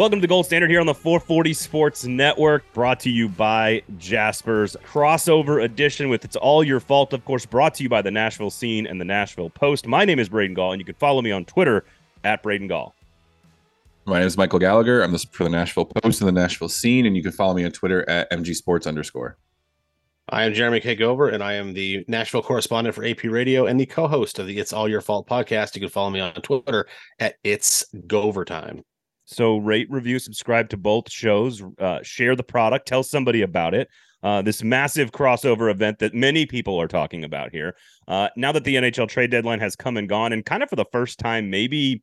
Welcome to the Gold Standard here on the 440 Sports Network, brought to you by Jaspers crossover edition with It's All Your Fault, of course, brought to you by the Nashville Scene and the Nashville Post. My name is Braden Gall, and you can follow me on Twitter at Braden Gall. My name is Michael Gallagher. I'm the, for the Nashville Post and the Nashville Scene, and you can follow me on Twitter at MG Sports underscore. I am Jeremy K. Gover, and I am the Nashville correspondent for AP Radio and the co-host of the It's All Your Fault podcast. You can follow me on Twitter at It's Gover Time. So rate, review, subscribe to both shows, uh, share the product, tell somebody about it. Uh, this massive crossover event that many people are talking about here. Uh, now that the NHL trade deadline has come and gone, and kind of for the first time, maybe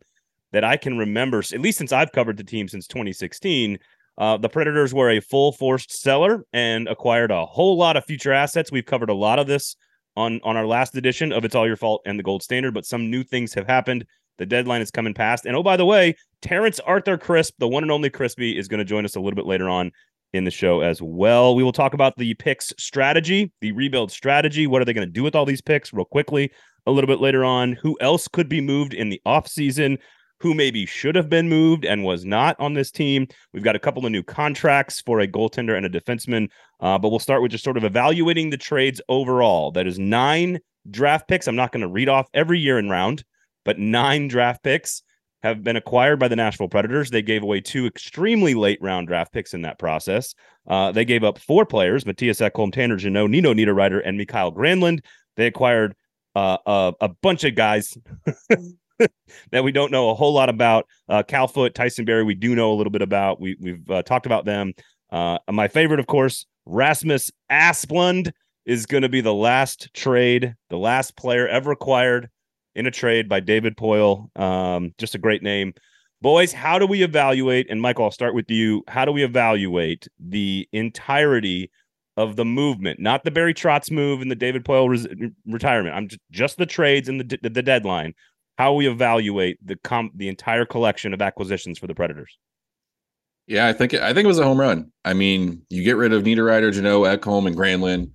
that I can remember, at least since I've covered the team since 2016, uh, the Predators were a full forced seller and acquired a whole lot of future assets. We've covered a lot of this on on our last edition of It's All Your Fault and the Gold Standard, but some new things have happened. The deadline is coming past. And oh, by the way, Terrence Arthur Crisp, the one and only Crispy, is going to join us a little bit later on in the show as well. We will talk about the picks strategy, the rebuild strategy. What are they going to do with all these picks real quickly a little bit later on? Who else could be moved in the offseason? Who maybe should have been moved and was not on this team? We've got a couple of new contracts for a goaltender and a defenseman, uh, but we'll start with just sort of evaluating the trades overall. That is nine draft picks. I'm not going to read off every year in round but nine draft picks have been acquired by the Nashville Predators. They gave away two extremely late round draft picks in that process. Uh, they gave up four players Mattias Ekholm, Tanner Jeannot, Nino Niederreiter, and Mikael Granlund. They acquired uh, a, a, bunch of guys that we don't know a whole lot about. Uh, Cal Foote, Tyson Barrie, we do know a little bit about. We, we've uh, talked about them. Uh, my favorite, of course, Rasmus Asplund is going to be the last trade, the last player ever acquired in a trade by David Poile. Um, just a great name. Boys, how do we evaluate? And Michael, I'll start with you. How do we evaluate the entirety of the movement, not the Barry Trotz move and the David Poile res- retirement? I'm just, just the trades and the, the, deadline. How we evaluate the com- the entire collection of acquisitions for the Predators? Yeah, I think I think it was a home run. I mean, you get rid of Niederreiter, Jeannot, Ekholm, and Granlund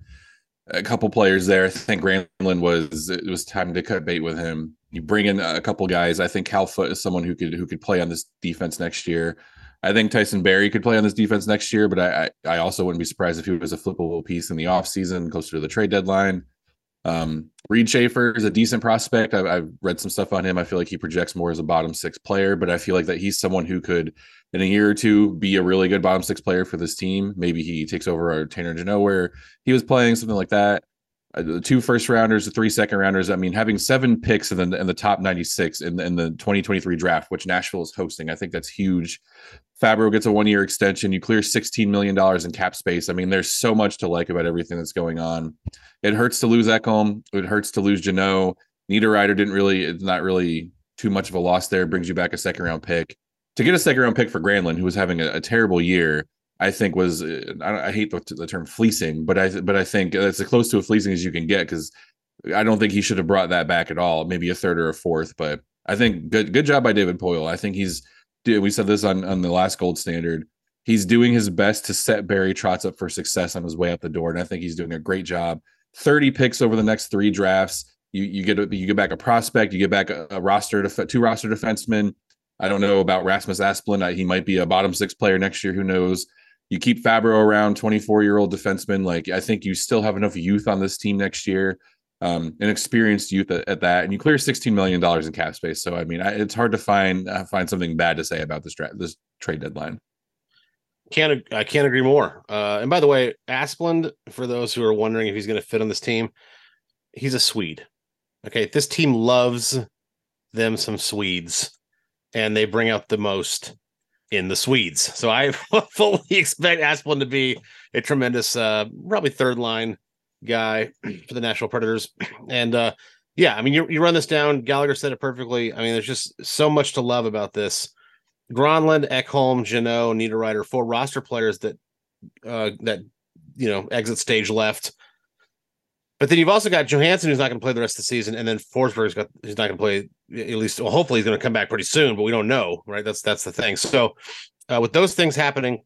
a couple players there. I think Granlund was it was time to cut bait with him. You bring in a couple guys. I think Cal Foote is someone who could who could play on this defense next year. I think Tyson Barrie could play on this defense next year, but I I, I also wouldn't be surprised if he was a flippable piece in the offseason, closer to the trade deadline. Um, Reid Schaefer is a decent prospect. I've, I've, read some stuff on him. I feel like he projects more as a bottom six player, but I feel like that he's someone who could, in a year or two, be a really good bottom six player for this team. Maybe he takes over our Tanner Jeannot where he was playing, something like that. Uh, the two first rounders, the three second rounders. I mean, having seven picks in the, in the top 96 in, in the 2023 draft, which Nashville is hosting, I think that's huge. Fabbro gets a one year extension. You clear $16 million in cap space. I mean, there's so much to like about everything that's going on. It hurts to lose Ekholm. It hurts to lose Jeannot. Niederreiter didn't really, it's not really too much of a loss there. Brings you back a second round pick. To get a second round pick for Granlund, who was having a, a terrible year, I think was uh, I, I hate the, the, term fleecing, but I but I think that's as close to a fleecing as you can get because I don't think he should have brought that back at all. Maybe a third or a fourth, but I think good good job by David Poile. I think he's we said this on on the last gold standard. He's doing his best to set Barry Trotz up for success on his way out the door, and I think he's doing a great job. Thirty picks over the next three drafts. You you get a, you get back a prospect, you get back a, a roster to two roster defensemen. I don't know about Rasmus Asplund. He might be a bottom six player next year. Who knows? You keep Fabbro around, 24 year old defenseman. Like I think you still have enough youth on this team next year, um, and experienced youth at, at, that, and you clear 16 million dollars in cap space. So I mean, I, it's hard to find uh, find something bad to say about this tra- this trade deadline. Can't I can't agree more. Uh, and by the way, Asplund, for those who are wondering if he's going to fit on this team, he's a Swede. Okay, this team loves them some Swedes, and they bring out the most in the Swedes. So I fully expect Asplund to be a tremendous, uh, probably third line guy for the Nashville Predators. And uh, yeah, I mean, you, you run this down. Gallagher said it perfectly. I mean, there's just so much to love about this. Granlund, Ekholm, Jeannot, Niederreiter, four roster players that uh, that you know exit stage left. But then you've also got Johansen, who's not going to play the rest of the season, and then Forsberg's got he's not going to play at least. Well, hopefully he's going to come back pretty soon, but we don't know, right? That's that's the thing. So uh, with those things happening,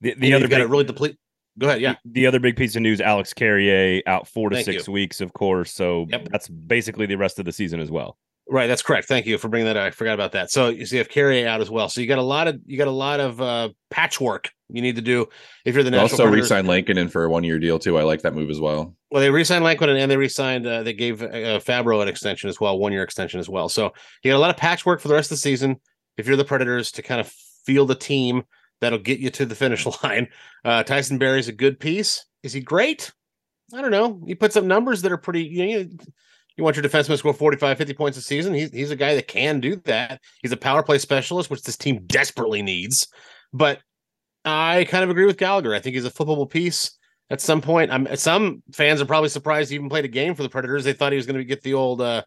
the, the other got to really deplete. Go ahead. Yeah. The, the, other big piece of news: Alex Carrier out four to Thank six you. weeks, of course. So yep. that's basically the rest of the season as well. Right, that's correct. Thank you for bringing that up. I forgot about that. So you see, you have Carrier out as well. So you got a lot of you got a lot of uh, patchwork you need to do if you're the national. also Predators. re-signed Lankinen for a one-year deal too. I like that move as well. Well, they re-signed Lankinen and they re-signed. Uh, they gave uh, Fabbro an extension as well, one year extension as well. So you got a lot of patchwork for the rest of the season. If you're the Predators, to kind of field a team that'll get you to the finish line. Uh, Tyson Barrie's a good piece. Is he great? I don't know. He puts up numbers that are pretty. You, know, you, want your defenseman to score 45, 50 points a season. He's he's a guy that can do that. He's a power play specialist, which this team desperately needs. But I kind of agree with Gallagher. I think he's a flippable piece at some point. I'm some fans are probably surprised he even played a game for the Predators. They thought he was going to get the old, uh,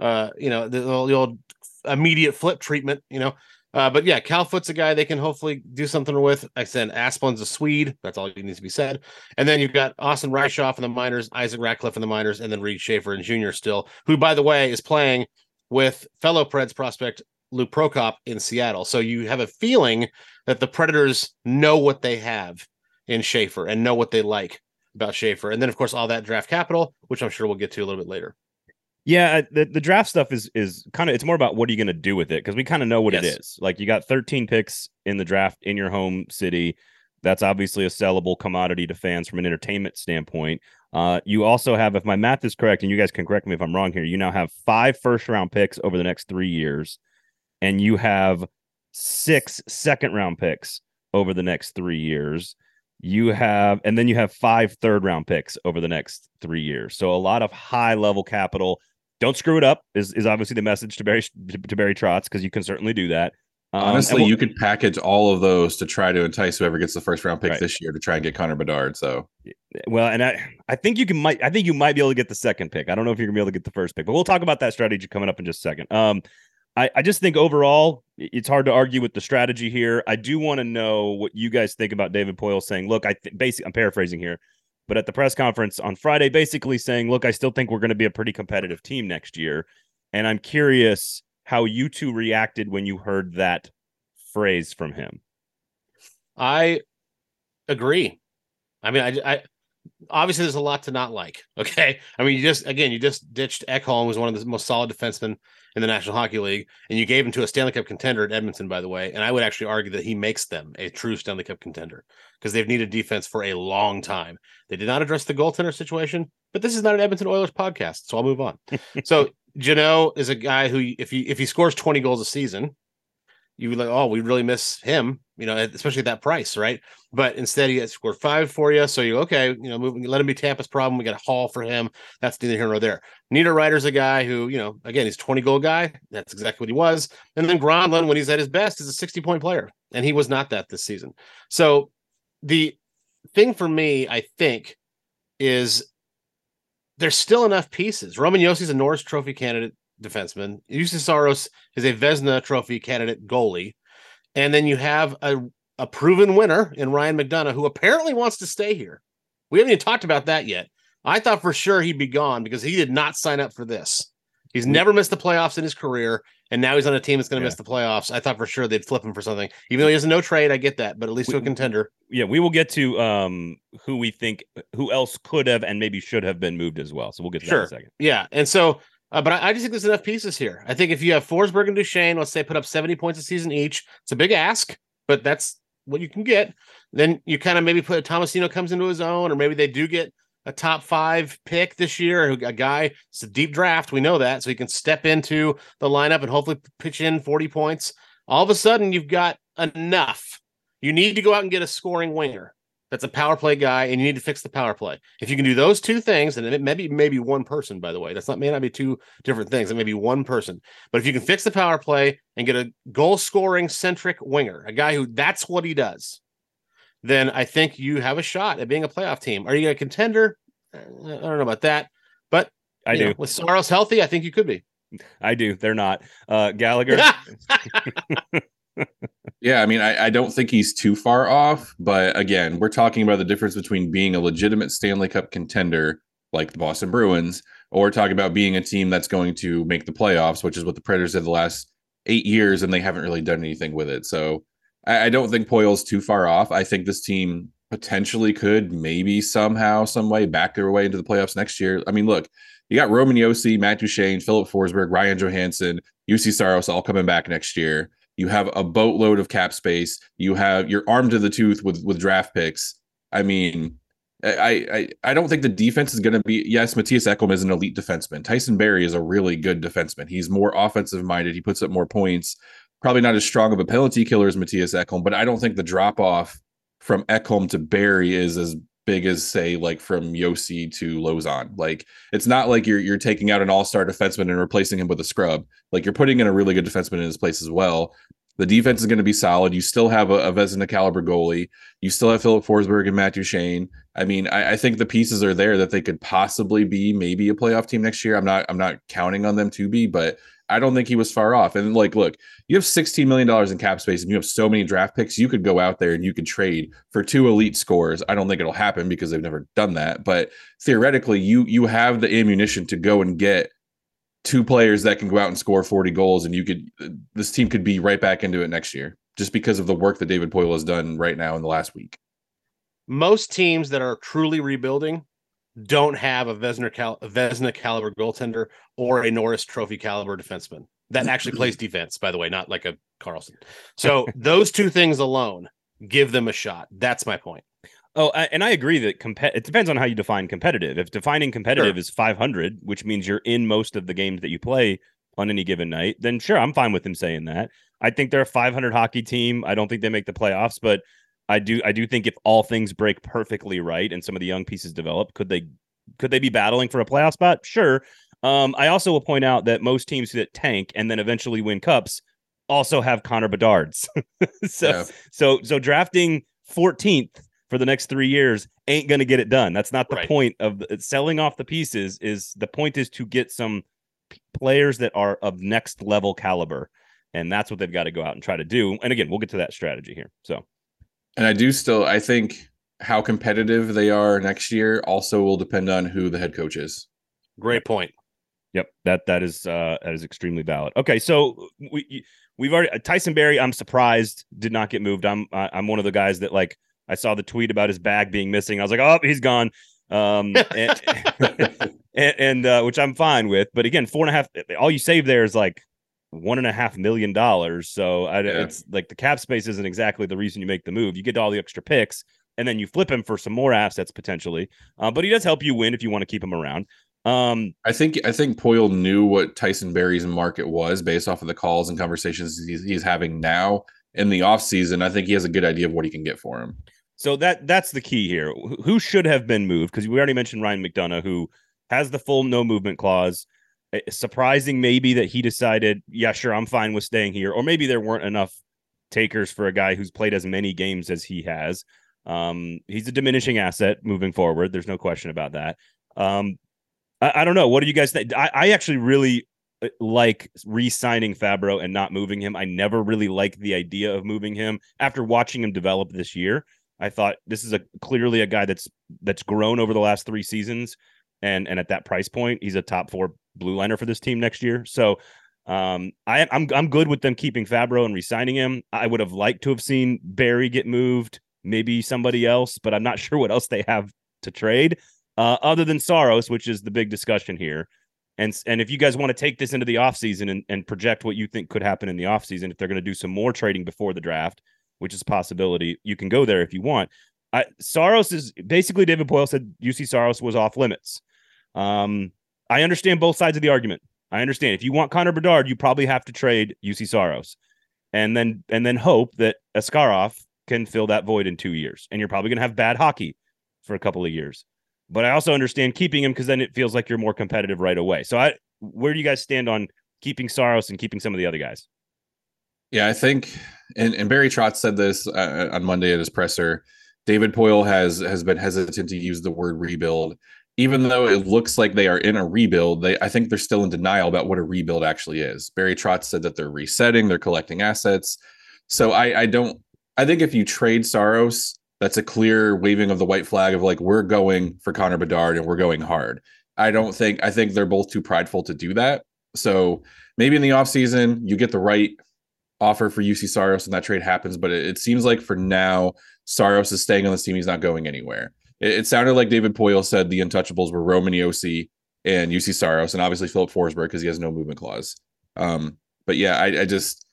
uh, you know, the, the old immediate flip treatment, you know. Uh, but yeah, Cal Foote's a guy they can hopefully do something with. I said Asplund's a Swede. That's all needs to be said. And then you've got Austin Rueschhoff in the minors, Isaac Ratcliffe in the minors, and then Reid Schaefer and Junior still, who by the way is playing with fellow Preds prospect Luke Prokop in Seattle. So you have a feeling that the Predators know what they have in Schaefer and know what they like about Schaefer. And then of course all that draft capital, which I'm sure we'll get to a little bit later. Yeah, the, the draft stuff is is kind of it's more about what are you going to do with it because we kind of know what it Yes. is. Like you got 13 picks in the draft in your home city. That's obviously a sellable commodity to fans from an entertainment standpoint. Uh, you also have, if my math is correct, and you guys can correct me if I'm wrong here, you now have five first round picks over the next three years, and you have six second round picks over the next three years. You have, and then you have five third round picks over the next three years. So a lot of high level capital. Don't screw it up is, is obviously the message to Barry to Barry Trotz because you can certainly do that. Um, Honestly, we'll- you could package all of those to try to entice whoever gets the first round pick Right. this year to try and get Connor Bedard. So Well, and I, I think you can might I think you might be able to get the second pick. I don't know if you're gonna be able to get the first pick, but we'll talk about that strategy coming up in just a second. Um, I, I just think overall it's hard to argue with the strategy here. I do want to know what you guys think about David Poile saying, look, I th- basically I'm paraphrasing here, but at the press conference on Friday, basically saying, look, I still think we're going to be a pretty competitive team next year. And I'm curious how you two reacted when you heard that phrase from him. I agree. I mean, I, I obviously there's a lot to not like. Okay, I mean, you just again, you just ditched Ekholm, who's one of the most solid defensemen in the National Hockey League, and you gave him to a Stanley Cup contender at Edmonton, by the way. And I would actually argue that he makes them a true Stanley Cup contender because they've needed defense for a long time. They did not address the goaltender situation, but this is not an Edmonton Oilers podcast, so I'll move on. so Jeannot is a guy who, if he if he scores 20 goals a season, you would like, oh, we really miss him, you know, especially at that price, right? But instead, he scored five for you. So you okay, you know, move, let him be Tampa's problem. We got a haul for him. That's neither here nor there. Niederreiter's a guy who, you know, again, he's 20 goal guy. That's exactly what he was. And then Granlund, when he's at his best, is a 60 point player, and he was not that this season. So the thing for me, I think, is there's still enough pieces. Roman Josi's a Norris Trophy candidate defenseman. Saros is a Vezina Trophy candidate goalie, and then you have a a proven winner in Ryan McDonagh, who apparently wants to stay here. We haven't even talked about that yet. I thought for sure he'd be gone because he did not sign up for this. He's never missed the playoffs in his career, and now he's on a team that's going to Yeah. miss the playoffs. I thought for sure they'd flip him for something, even though he has no trade. I get that, but at least to a contender. Yeah, we will get to um who we think who else could have and maybe should have been moved as well. So we'll get to that in a second. Yeah, and so, uh, but I, I just think there's enough pieces here. I think if you have Forsberg and Duchene, let's say put up 70 points a season each, it's a big ask, but that's what you can get. Then you kind of maybe put a Tomasino comes into his own, or maybe they do get a top five pick this year, a guy. It's a deep draft, we know that, so he can step into the lineup and hopefully pitch in 40 points. All of a sudden, you've got enough. You need to go out and get a scoring winger that's a power play guy, and you need to fix the power play. If you can do those two things, and it maybe maybe one person, by the way, that's not may not be two different things. It may be one person, but if you can fix the power play and get a goal scoring centric winger, a guy who that's what he does, then I think you have a shot at being a playoff team. Are you a contender? Uh, I don't know about that, but I do. know, with Saros healthy, I think you could be. I do. They're not. Uh Gallagher. Yeah, I mean, I, I don't think he's too far off, but again, we're talking about the difference between being a legitimate Stanley Cup contender like the Boston Bruins, or talking about being a team that's going to make the playoffs, which is what the Predators did the last eight years, and they haven't really done anything with it. So I, I don't think Poile's too far off. I think this team potentially could maybe somehow, some way back their way into the playoffs next year. I mean, look, you got Roman Josi, Matt Duchene, Filip Forsberg, Ryan Johansen, Juuse Saros all coming back next year. You have a boatload of cap space. You have you're armed to the tooth with with draft picks. I mean, I I I don't think the defense is going to be. Yes, Mattias Ekholm is an elite defenseman. Tyson Barrie is a really good defenseman. He's more offensive minded. He puts up more points. Probably not as strong of a penalty killer as Mattias Ekholm, but I don't think the drop off from Ekholm to Barrie is as big as say like from Josi to Lauzon. Like it's not like you're you're taking out an all-star defenseman and replacing him with a scrub. Like you're putting in a really good defenseman in his place as well. The defense is going to be solid. You still have a, a Vezina caliber goalie. You still have Filip Forsberg and Matt Duchene. I mean, I, I, think the pieces are there that they could possibly be maybe a playoff team next year. I'm not I'm not counting on them to be, but I don't think he was far off. And like, look, you have $16 million in cap space and you have so many draft picks. You could go out there and you could trade for two elite scores. I don't think it'll happen because they've never done that. But theoretically, you you have the ammunition to go and get two players that can go out and score 40 goals, and you could this team could be right back into it next year just because of the work that David Poile has done right now in the last week. Most teams that are truly rebuilding don't have a Vezina, cal- a Vezina caliber goaltender or a Norris Trophy caliber defenseman that actually plays defense. By the way, not like a Carlson. So those two things alone give them a shot. That's my point. Oh, and I agree that comp- it depends on how you define competitive. If defining competitive sure. is 500, which means you're in most of the games that you play on any given night, then sure, I'm fine with him saying that. I think they're a 500 hockey team. I don't think they make the playoffs, but I do I do think if all things break perfectly right and some of the young pieces develop, could they could they be battling for a playoff spot? Sure. Um, I also will point out that most teams that tank and then eventually win cups also have Connor Bedards. so yeah. so so drafting 14th for the next three years ain't going to get it done. That's not the right. point of the, selling off the pieces. Is the point is to get some p- players that are of next level caliber, and that's what they've got to go out and try to do. And again, we'll get to that strategy here. So, and I do still, I think how competitive they are next year also will depend on who the head coach is. Great point. Yep that that is uh, that is extremely valid. Okay, so we we've already Tyson Barrie. I'm surprised did not get moved. I'm I'm one of the guys that like I saw the tweet about his bag being missing. I was like, oh, he's gone. Um, and, and, and uh, which I'm fine with. But again, four and a half, all you save there is like one and a half million dollars. So I, yeah. it's like the cap space isn't exactly the reason you make the move. You get all the extra picks and then you flip him for some more assets potentially. Uh, but he does help you win if you want to keep him around. Um, I think I think Poile knew what Tyson Barrie's market was based off of the calls and conversations he's, he's having now in the offseason. I think he has a good idea of what he can get for him. So that that's the key here. Who should have been moved? Because we already mentioned Ryan McDonagh, who has the full no movement clause. Surprising, maybe that he decided, yeah, sure, I'm fine with staying here, or maybe there weren't enough takers for a guy who's played as many games as he has. Um, he's a diminishing asset moving forward. There's no question about that. Um, I, I don't know. What do you guys think? I, I actually really uh, like re-signing Fabbro and not moving him. I never really liked the idea of moving him after watching him develop this year. I thought this is a clearly a guy that's that's grown over the last three seasons, and and at that price point, he's a top four blue liner for this team next year. So um, I, I'm I'm good with them keeping Fabbro and resigning him. I would have liked to have seen Barrie get moved, maybe somebody else, but I'm not sure what else they have to trade uh, other than Saros, which is the big discussion here. And and if you guys want to take this into the offseason and, and project what you think could happen in the offseason, if they're going to do some more trading before the draft, which is a possibility. You can go there if you want. I, Saros is basically David Poile said Juuse Saros was off limits. Um, I understand both sides of the argument. I understand if you want Connor Bedard, you probably have to trade Juuse Saros, and then and then hope that Askarov can fill that void in two years. And you're probably going to have bad hockey for a couple of years. But I also understand keeping him because then it feels like you're more competitive right away. So I, where do you guys stand on keeping Saros and keeping some of the other guys? Yeah, I think, and, and Barry Trotz said this uh, on Monday at his presser. David Poile has has been hesitant to use the word rebuild, even though it looks like they are in a rebuild. They, I think, they're still in denial about what a rebuild actually is. Barry Trotz said that they're resetting, they're collecting assets. So I, I don't. I think if you trade Saros, that's a clear waving of the white flag of like we're going for Connor Bedard and we're going hard. I don't think. I think they're both too prideful to do that. So maybe in the offseason, you get the right offer for Juuse Saros and that trade happens. But it, it, seems like for now, Saros is staying on the team. He's not going anywhere. It, it, sounded like David Poile said the untouchables were Roman Josi, and Juuse Saros, and obviously Filip Forsberg because he has no movement clause. Um, but yeah, I, I just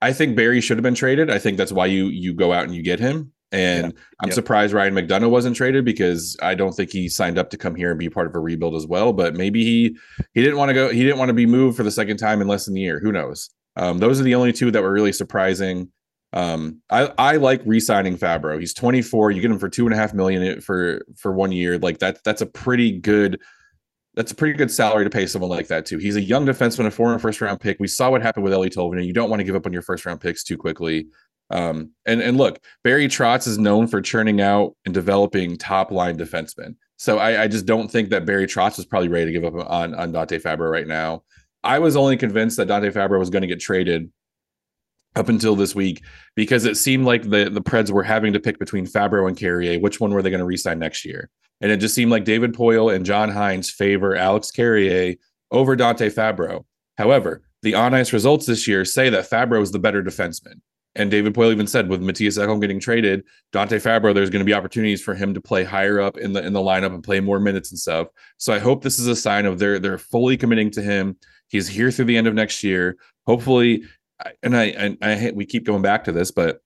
I think Barrie should have been traded. I think that's why you you go out and you get him. And yeah. I'm yep. surprised Ryan McDonagh wasn't traded because I don't think he signed up to come here and be part of a rebuild as well. But maybe he he didn't want to go. He didn't want to be moved for the second time in less than a year. Who knows? Um, those are the only two that were really surprising. Um, I I like re-signing Fabbro. He's 24. You get him for two and a half million for for one year. Like that that's a pretty good that's a pretty good salary to pay someone like that too. He's a young defenseman, a former first round pick. We saw what happened with Eeli Tolvanen. You don't want to give up on your first round picks too quickly. Um, and and look, Barry Trotz is known for churning out and developing top line defensemen. So I, I just don't think that Barry Trotz is probably ready to give up on on Dante Fabbro right now. I was only convinced that Dante Fabbro was going to get traded up until this week because it seemed like the the Preds were having to pick between Fabbro and Carrier. Which one were they going to re-sign next year? And it just seemed like David Poile and John Hynes favor Alex Carrier over Dante Fabbro. However, the on ice results this year say that Fabbro is the better defenseman. And David Poile even said with Mattias Ekholm getting traded, Dante Fabbro, there's going to be opportunities for him to play higher up in the in the lineup and play more minutes and stuff. So I hope this is a sign of they're they're fully committing to him. He's here through the end of next year. Hopefully, and I and I we keep going back to this, but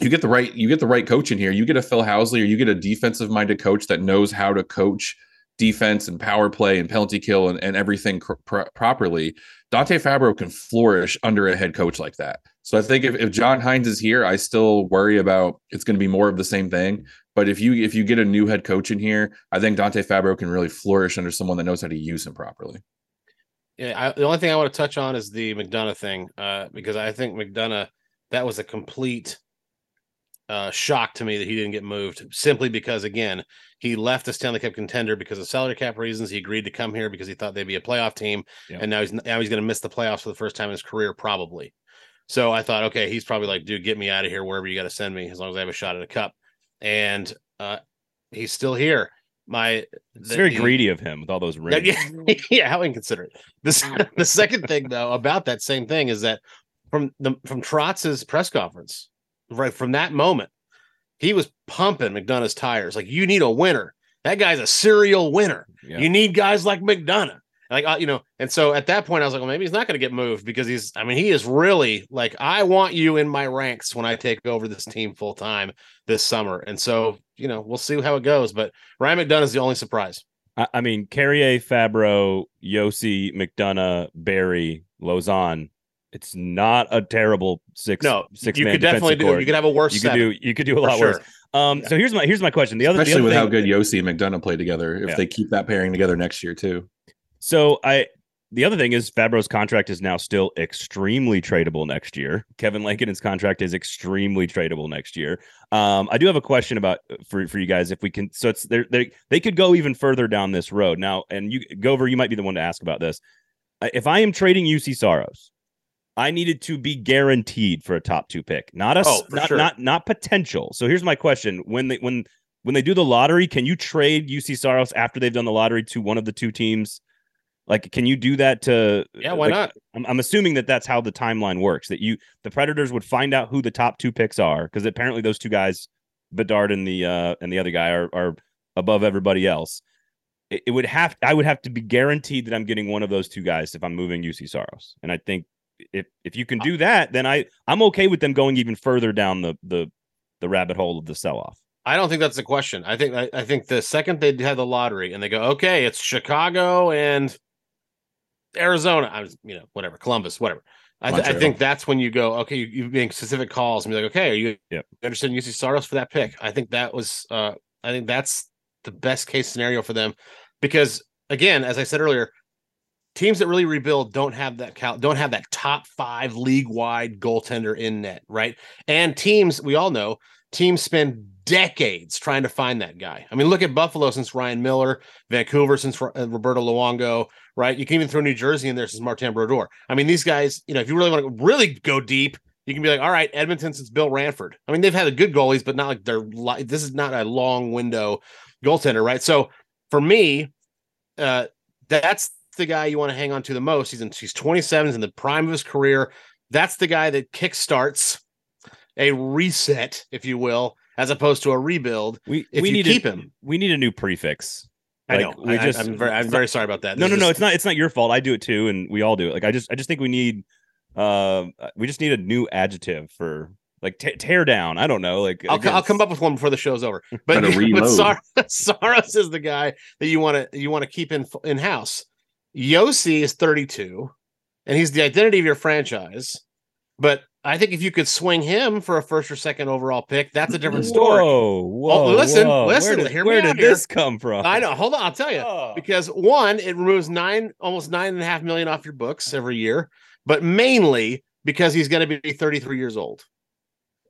you get the right you get the right coach in here. You get a Phil Housley or you get a defensive minded coach that knows how to coach defense and power play and penalty kill and, and everything properly. Dante Fabbro can flourish under a head coach like that. So I think if, if John Hynes is here, I still worry about it's going to be more of the same thing. But if you if you get a new head coach in here, I think Dante Fabbro can really flourish under someone that knows how to use him properly. Yeah, I, the only thing I want to touch on is the McDonagh thing, uh, because I think McDonagh that was a complete uh, shock to me that he didn't get moved simply because again he left the Stanley Cup contender because of salary cap reasons. He agreed to come here because he thought they'd be a playoff team, yeah. and now he's now he's going to miss the playoffs for the first time in his career probably. So I thought, okay, he's probably like, dude, get me out of here wherever you got to send me as long as I have a shot at a cup. And uh, he's still here my it's very greedy of him with all those rings. Yeah, yeah, how inconsiderate. This the second thing though about that same thing is that from the from Trotz's press conference, right from that moment, he was pumping McDonagh's tires. Like, you need a winner. That guy's a serial winner. Yeah. You need guys like McDonagh like uh, you know and so at that point i was like well maybe he's not going to get moved because he's i mean he is really like i want you in my ranks when i take over this team full time this summer and so you know we'll see how it goes but ryan mcdonagh is the only surprise i, I mean carrier fabbro josi mcdonagh barrie lauzon it's not a terrible six no six you could definitely do cord. you could have a worse you could do you could do a lot sure. worse um, yeah. so here's my here's my question. The other, especially the other with thing, how good Josi and McDonagh play together, if yeah. they keep that pairing together next year too. So I the other thing is Fabbro's contract is now still extremely tradable next year. Kevin Lankinen's contract is extremely tradable next year. Um, I do have a question about uh, for, for you guys if we can. So it's they they could go even further down this road now. And you Gover, you might be the one to ask about this. If I am trading Juuse Saros, I needed to be guaranteed for a top two pick, not a oh, not, sure. not not potential. So here's my question: when they when when they do the lottery, can you trade Juuse Saros after they've done the lottery to one of the two teams? Like, can you do that to? Yeah, why like, not? I'm, I'm assuming that that's how the timeline works. That you, the Predators, would find out who the top two picks are because apparently those two guys, Bedard and the uh and the other guy, are are above everybody else. It, it would have, I would have to be guaranteed that I'm getting one of those two guys if I'm moving Juuse Saros, and I think if if you can do that, then I I'm okay with them going even further down the the the rabbit hole of the sell off. I don't think that's the question. I think I, I, think the second they have the lottery and they go, okay, it's Chicago and Arizona, I was, you know, whatever, Columbus, whatever. I, th- I, think that's when you go, okay, you, you make specific calls and be like, okay, are you yep. interested in Juuse Saros for that pick? I think that was, uh, I think that's the best case scenario for them because, again, as I said earlier, teams that really rebuild don't have that cal- don't have that top five league wide goaltender in net, right? And teams, we all know, teams spend decades trying to find that guy. I mean, look at Buffalo since Ryan Miller, Vancouver since uh, Roberto Luongo, right? You can even throw New Jersey in there since Martin Brodeur. I mean, these guys, you know, if you really want to really go deep, you can be like, all right, Edmonton since Bill Ranford. I mean, they've had a good goalies, but not like they're li- this is not a long window goaltender, right? So for me, uh, that's the guy you want to hang on to the most. He's in he's 27, he's in the prime of his career. That's the guy that kickstarts a reset, if you will, as opposed to a rebuild. We we need keep a, him. We need a new prefix I know. We I, just, I'm very, I'm very sorry about that. No, This no, is no. just- It's not. It's not your fault. I do it too, and we all do it. Like I just, I just think we need, uh, we just need a new adjective for like t- tear down. I don't know. Like I'll, again, I'll come up with one before the show's over. But, Gotta but reload. Sar- Saros is the guy that you want to you want to keep in in house. Josi is 32, and he's the identity of your franchise. But I think if you could swing him for a first or second overall pick, that's a different story. Whoa, whoa, listen, whoa. listen, Where did, hear me where out did here. this come from? I know. Hold on, I'll tell you. Oh. Because one, it removes nine, almost nine and a half million off your books every year, but mainly because he's going to be 33 years old.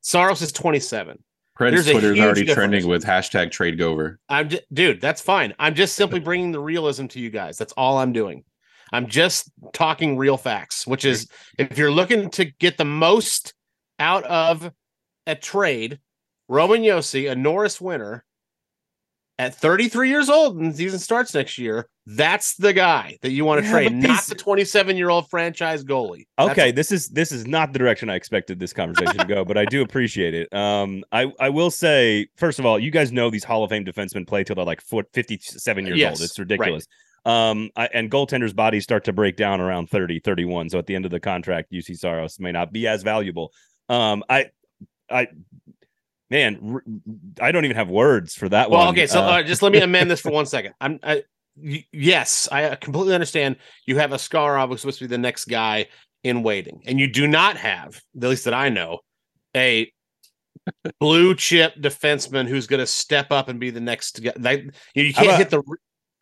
Saros is 27. Prince There's a Twitter's already difference. trending with hashtag trade gover. I'm just, dude, that's fine. I'm just simply bringing the realism to you guys. That's all I'm doing. I'm just talking real facts, which is if you're looking to get the most out of a trade, Roman Josi, a Norris winner, at 33 years old and the season starts next year, that's the guy that you want to Yeah, trade, not the 27 year old franchise goalie. That's Okay, this is this is not the direction I expected this conversation to go, but I do appreciate it. Um, I I will say first of all, you guys know these Hall of Fame defensemen play till they're like fifty seven years Yes, old. It's ridiculous. Um, I, and goaltenders' bodies start to break down around 30, 31. So at the end of the contract, Juuse Saros may not be as valuable. Um, I, I, man, I don't even have words for that Well, one. okay, so Uh, uh, just let me amend this for one second. I'm, I, y- yes, I completely understand. You have Askarov who's supposed to be the next guy in waiting, and you do not have, at least that I know, a blue chip defenseman who's going to step up and be the next guy. Like, you can't about- hit the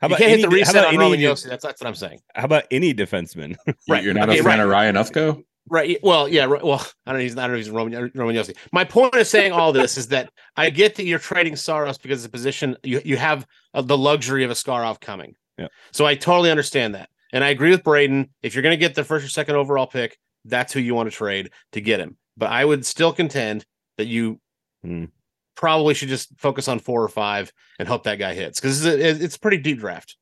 re- how you about can't any, hit the reset on any, Roman Josi. That's that's what I'm saying. How about any defenseman? Right. You're not Okay, a fan right. of Ryan Ufko? Right. Well, yeah. right, Well, I don't know. He's not. I don't know. He's Roman, Roman Josi. My point of saying all this is that I get that you're trading Saros because the position you you have uh, the luxury of Askarov coming. Yeah. So I totally understand that, and I agree with Braden. If you're going to get the first or second overall pick, that's who you want to trade to get him. But I would still contend that you Hmm. Probably should just focus on four or five and hope that guy hits because it's, it's pretty deep draft.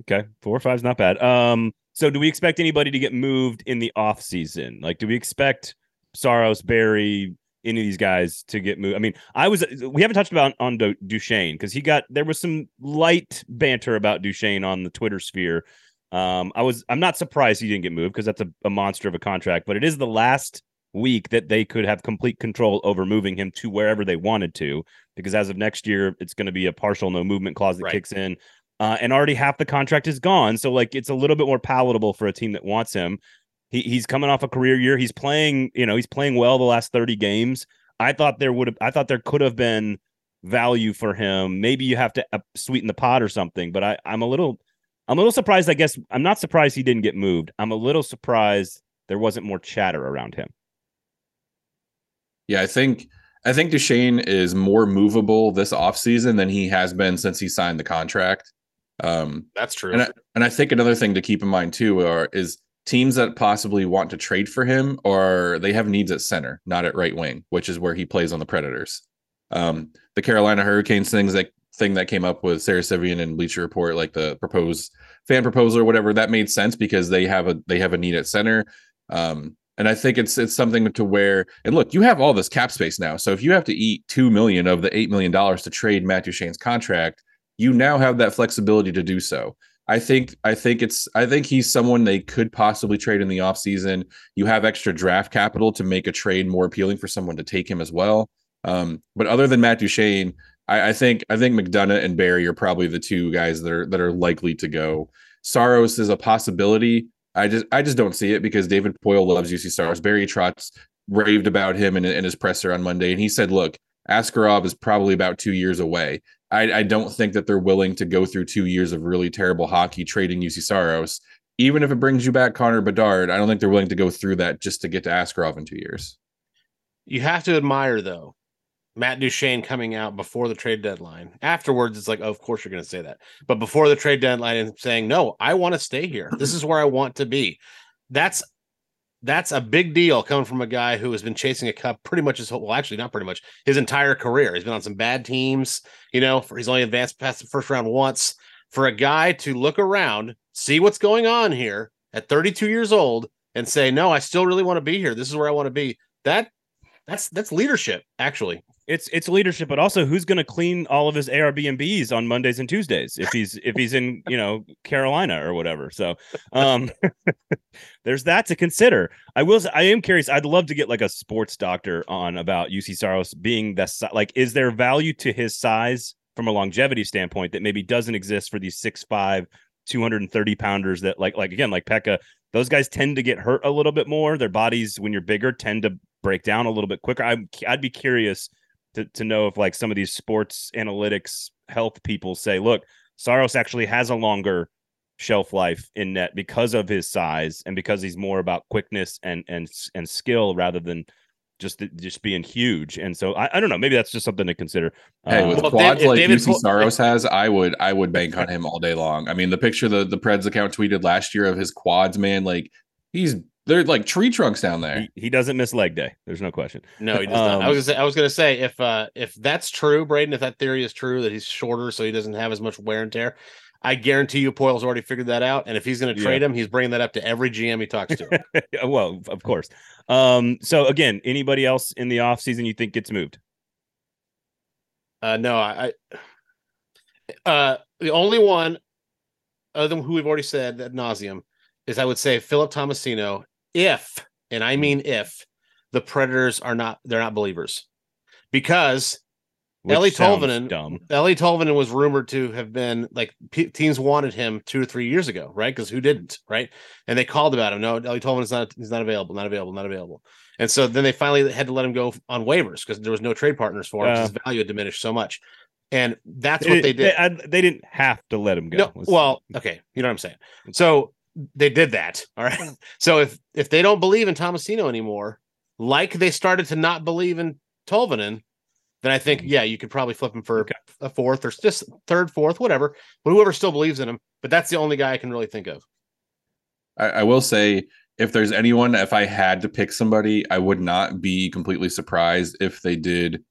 Okay, four or five's not bad. Um, so do we expect anybody to get moved in the off season? Like, do we expect Saros, Barrie, any of these guys to get moved? I mean, I was we haven't touched about on Du- Duchene because he got there was some light banter about Duchene on the Twitter sphere. Um, I was I'm not surprised he didn't get moved because that's a, a monster of a contract, but it is the last week that they could have complete control over moving him to wherever they wanted to because as of next year it's going to be a partial no movement clause that Right. kicks in uh, and already half the contract is gone. So like it's a little bit more palatable for a team that wants him. He, he's coming off a career year. He's playing, you know, he's playing well the last 30 games. I thought there would have, I thought there could have been value for him. Maybe you have to uh, sweeten the pot or something, but I, I'm a little, I'm a little surprised. I guess I'm not surprised he didn't get moved. I'm a little surprised there wasn't more chatter around him. Yeah, I think I think Duchene is more movable this offseason than he has been since he signed the contract. Um, That's true. and I, and I think another thing to keep in mind too are is teams that possibly want to trade for him or they have needs at center, not at right wing, which is where he plays on the Predators. Um, the Carolina Hurricanes things that thing that came up with Sara Civian and Bleacher Report, like the proposed fan proposal or whatever, that made sense because they have a they have a need at center. Um, and I think it's it's something to where and look, you have all this cap space now. So if you have to eat two million of the eight million dollars to trade Matt Duchene's contract, you now have that flexibility to do so. I think I think it's I think he's someone they could possibly trade in the offseason. You have extra draft capital to make a trade more appealing for someone to take him as well. Um, but other than Matt Duchene, I, I think I think McDonagh and Barrie are probably the two guys that are that are likely to go. Saros is a possibility. I just I just don't see it because David Poile loves Juuse Saros. Barry Trotz raved about him in, in his presser on Monday, and he said, "Look, Askarov is probably about two years away. I, I don't think that they're willing to go through two years of really terrible hockey trading Juuse Saros. Even if it brings you back Connor Bedard, I don't think they're willing to go through that just to get to Askarov in two years. you have to admire though Matt Duchene coming out before the trade deadline. Afterwards, it's like, oh, of course you're going to say that. But before the trade deadline and saying, no, I want to stay here. This is where I want to be. That's that's a big deal coming from a guy who has been chasing a cup pretty much his whole well, actually not pretty much his entire career. He's been on some bad teams, you know, for he's only advanced past the first round once. For a guy to look around, see what's going on here at 32 years old, and say, No, I still really want to be here. This is where I want to be. That that's that's leadership, actually. It's it's leadership, but also who's going to clean all of his Airbnbs on Mondays and Tuesdays if he's if he's in you know Carolina or whatever. So um, there's that to consider. I will. I am curious. I'd love to get like a sports doctor on about Juuse Saros being the like. Is there value to his size from a longevity standpoint that maybe doesn't exist for these six five 230 pounders that like like again like Pekka those guys tend to get hurt a little bit more their bodies when you're bigger tend to break down a little bit quicker I'm, i'd be curious to, to know if like some of these sports analytics health people say look saros actually has a longer shelf life in net because of his size and because he's more about quickness and and and skill rather than just just being huge. And so I, I don't know. Maybe that's just something to consider. Hey, with Um, well, quads David- like David Juuse Flo- Saros has, I would I would bank on him all day long. I mean, the picture the the Preds account tweeted last year of his quads, man, like he's they're like tree trunks down there. he, he doesn't miss leg day. There's no question. No, he does not. I Um, was gonna say, I was gonna say if uh if that's true, Braden, if that theory is true that he's shorter so he doesn't have as much wear and tear, I guarantee you Poile's already figured that out. And if he's gonna Yeah. trade him, he's bringing that up to every GM he talks to. Well, of course. Um, so again, anybody else in the offseason you think gets moved? uh no, I, I uh the only one other than who we've already said ad nauseum is I would say Philip Tomasino, if, and I hmm. mean if the Predators are not they're not believers. Because Which Eeli Tolvanen- dumb. Eeli Tolvanen was rumored to have been like p- teams wanted him two or three years ago, right? Because who didn't, right? And they called about him. No, Eeli Tolvanen is not he's not available, not available, not available. And so then they finally had to let him go on waivers because there was no trade partners for him. 'cause His value had diminished so much, and that's what they did. They, I- they didn't have to let him go. No, well, okay, you know what I'm saying. So they did that. All right. Hmm. So if if they don't believe in Tomasino anymore, like they started to not believe in Tolvanen, then I think hmm. yeah, you could probably flip him for Okay. a fourth or just third, fourth, whatever. But whoever still believes in him. But that's the only guy I can really think of. I, I will say, if there's anyone, if I had to pick somebody, I would not be completely surprised if they did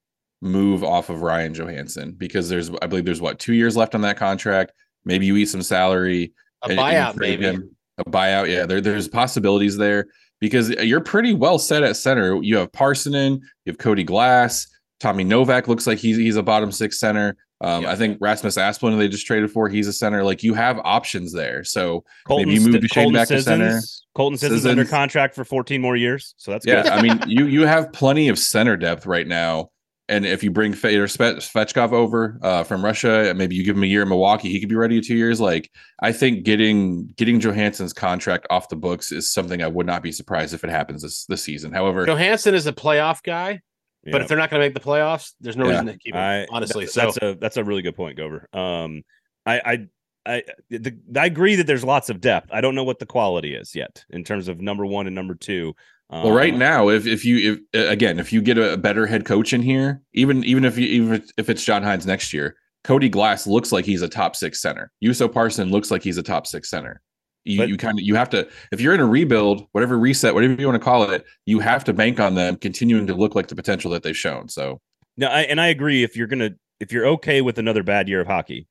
move off of Ryan Johansen because there's, I believe, there's what two years left on that contract. Maybe you eat some salary, A buyout, maybe. him. A buyout, yeah. There, there's possibilities there because you're pretty well set at center. You have Parssinen, you have Cody Glass, Tommy Novak looks like he's he's a bottom six center. Um, Yeah. I think Rasmus Asplund they just traded for, he's a center. Like you have options there. So Colton, maybe you move Duchene Colton back to center. Colton Sissons under contract for 14 more years. So that's yeah, good. I mean you you have plenty of center depth right now. And if you bring Fedor Sve- Svechkov over uh, from Russia, maybe you give him a year in Milwaukee, he could be ready in two years. Like I think getting getting Johansen's contract off the books is something I would not be surprised if it happens this this season. However, Johansson is a playoff guy, but Yeah. if they're not going to make the playoffs, there's no Yeah. reason to keep him. I honestly, that- so that's a that's a really good point, Gover. Um, I I I the, I agree that there's lots of depth. I don't know what the quality is yet in terms of number one and number two. Um, Well, right now, if if you if again if you get a better head coach in here, even even if you even if it's John Hynes next year, Cody Glass looks like he's a top six center. Juuso Parson looks like he's a top six center. You But- you kind of you have to if you're in a rebuild, whatever reset, whatever you want to call it, you have to bank on them continuing to look like the potential that they've shown. So No, I, and I agree. If you're gonna, if you're okay with another bad year of hockey,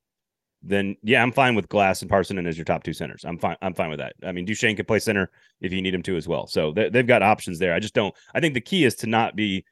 then yeah, I'm fine with Glass and Parssinen as your top two centers. I'm fine. I'm fine with that. I mean, Duchene can play center if you need him to as well. So they, they've got options there. I just don't. I think the key is to not be.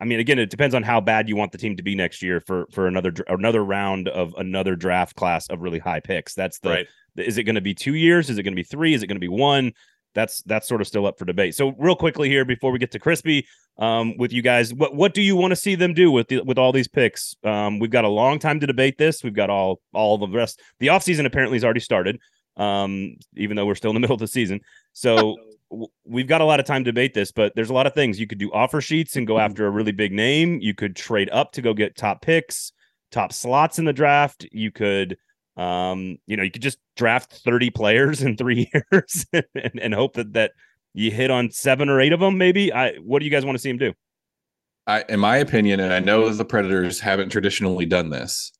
I mean, again, it depends on how bad you want the team to be next year for for another another round of another draft class of really high picks. That's the. right. Is it going to be two years? Is it going to be three? Is it going to be one? That's that's sort of still up for debate. So real quickly here before we get to Crispy, um, with you guys, what what do you want to see them do with the, with all these picks? Um, we've got a long time to debate this. We've got all all the rest. The offseason apparently has already started, um, even though we're still in the middle of the season. So we've got a lot of time to debate this. But there's a lot of things you could do offer sheets and go after a really big name. You could trade up to go get top picks, top slots in the draft. You could um, you know, you could just draft 30 players in three years and, and hope that that you hit on seven or eight of them, maybe. I what do you guys want to see him do? I, in my opinion, and I know the Predators haven't traditionally done this,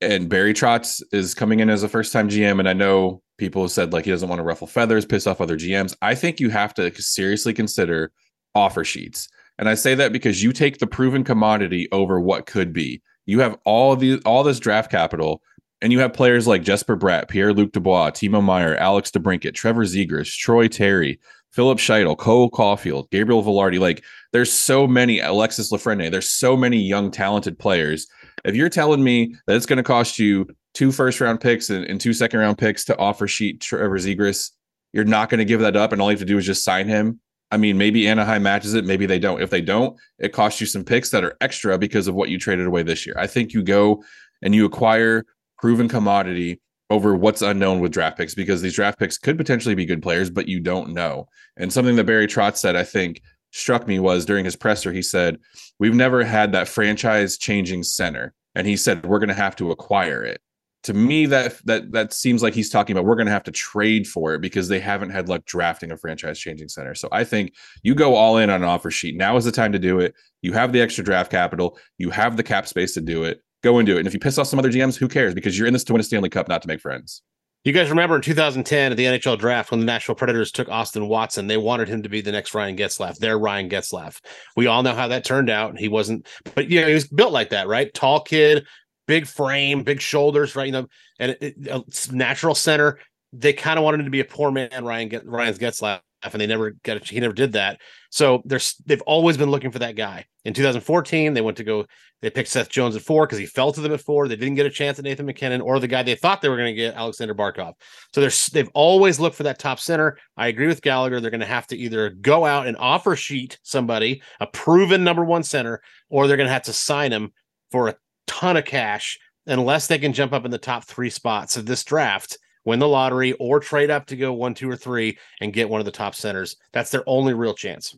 and Barry Trotz is coming in as a first time GM, and I know people have said like he doesn't want to ruffle feathers, piss off other GMs. I think you have to seriously consider offer sheets, and I say that because you take the proven commodity over what could be. You have all the all this draft capital, and you have players like Jesper Bratt, Pierre Luc Dubois, Timo Meier, Alex DeBrincat, Trevor Zegras, Troy Terry, Philip Scheidel, Cole Caufield, Gabriel Vilardi. Like there's so many Alexis Lafreniere. There's so many young, talented players. If you're telling me that it's going to cost you two first round picks and, and two second round picks to offer sheet Trevor Zegras, you're not going to give that up, and all you have to do is just sign him. I mean, maybe Anaheim matches it, maybe they don't. If they don't, it costs you some picks that are extra because of what you traded away this year. I think you go and you acquire proven commodity over what's unknown with draft picks because these draft picks could potentially be good players, but you don't know. And something that Barry Trotz said, I think, struck me was during his presser, he said, We've never had that franchise changing center. And he said, We're going to have to acquire it. To me, that that that seems like he's talking about we're going to have to trade for it because they haven't had luck drafting a franchise changing center. So I think you go all in on an offer sheet. Now is the time to do it. You have the extra draft capital, you have the cap space to do it go and do it. And if you piss off some other GMs, who cares? Because you're in this to win a Stanley Cup, not to make friends. You guys remember in 2010 at the NHL draft when the Nashville Predators took Austin Watson, they wanted him to be the next Ryan Getzlaf, their Ryan Getzlaf. We all know how that turned out. He wasn't, but you know, he was built like that, right? Tall kid, big frame, big shoulders, right? You know, and it, it, natural center. They kind of wanted him to be a poor man, Ryan Ryan's Getzlaf, and they never got it. He never did that. So there's they've always been looking for that guy. In 2014, they went to go. They picked Seth Jones at four because he fell to them at four. They didn't get a chance at Nathan MacKinnon or the guy they thought they were going to get, Alexander Barkov. So there's they've always looked for that top center. I agree with Gallagher. They're going to have to either go out and offer sheet somebody a proven number one center, or they're going to have to sign him for a ton of cash unless they can jump up in the top three spots of this draft win the lottery or trade up to go one, two, or three and get one of the top centers. That's their only real chance.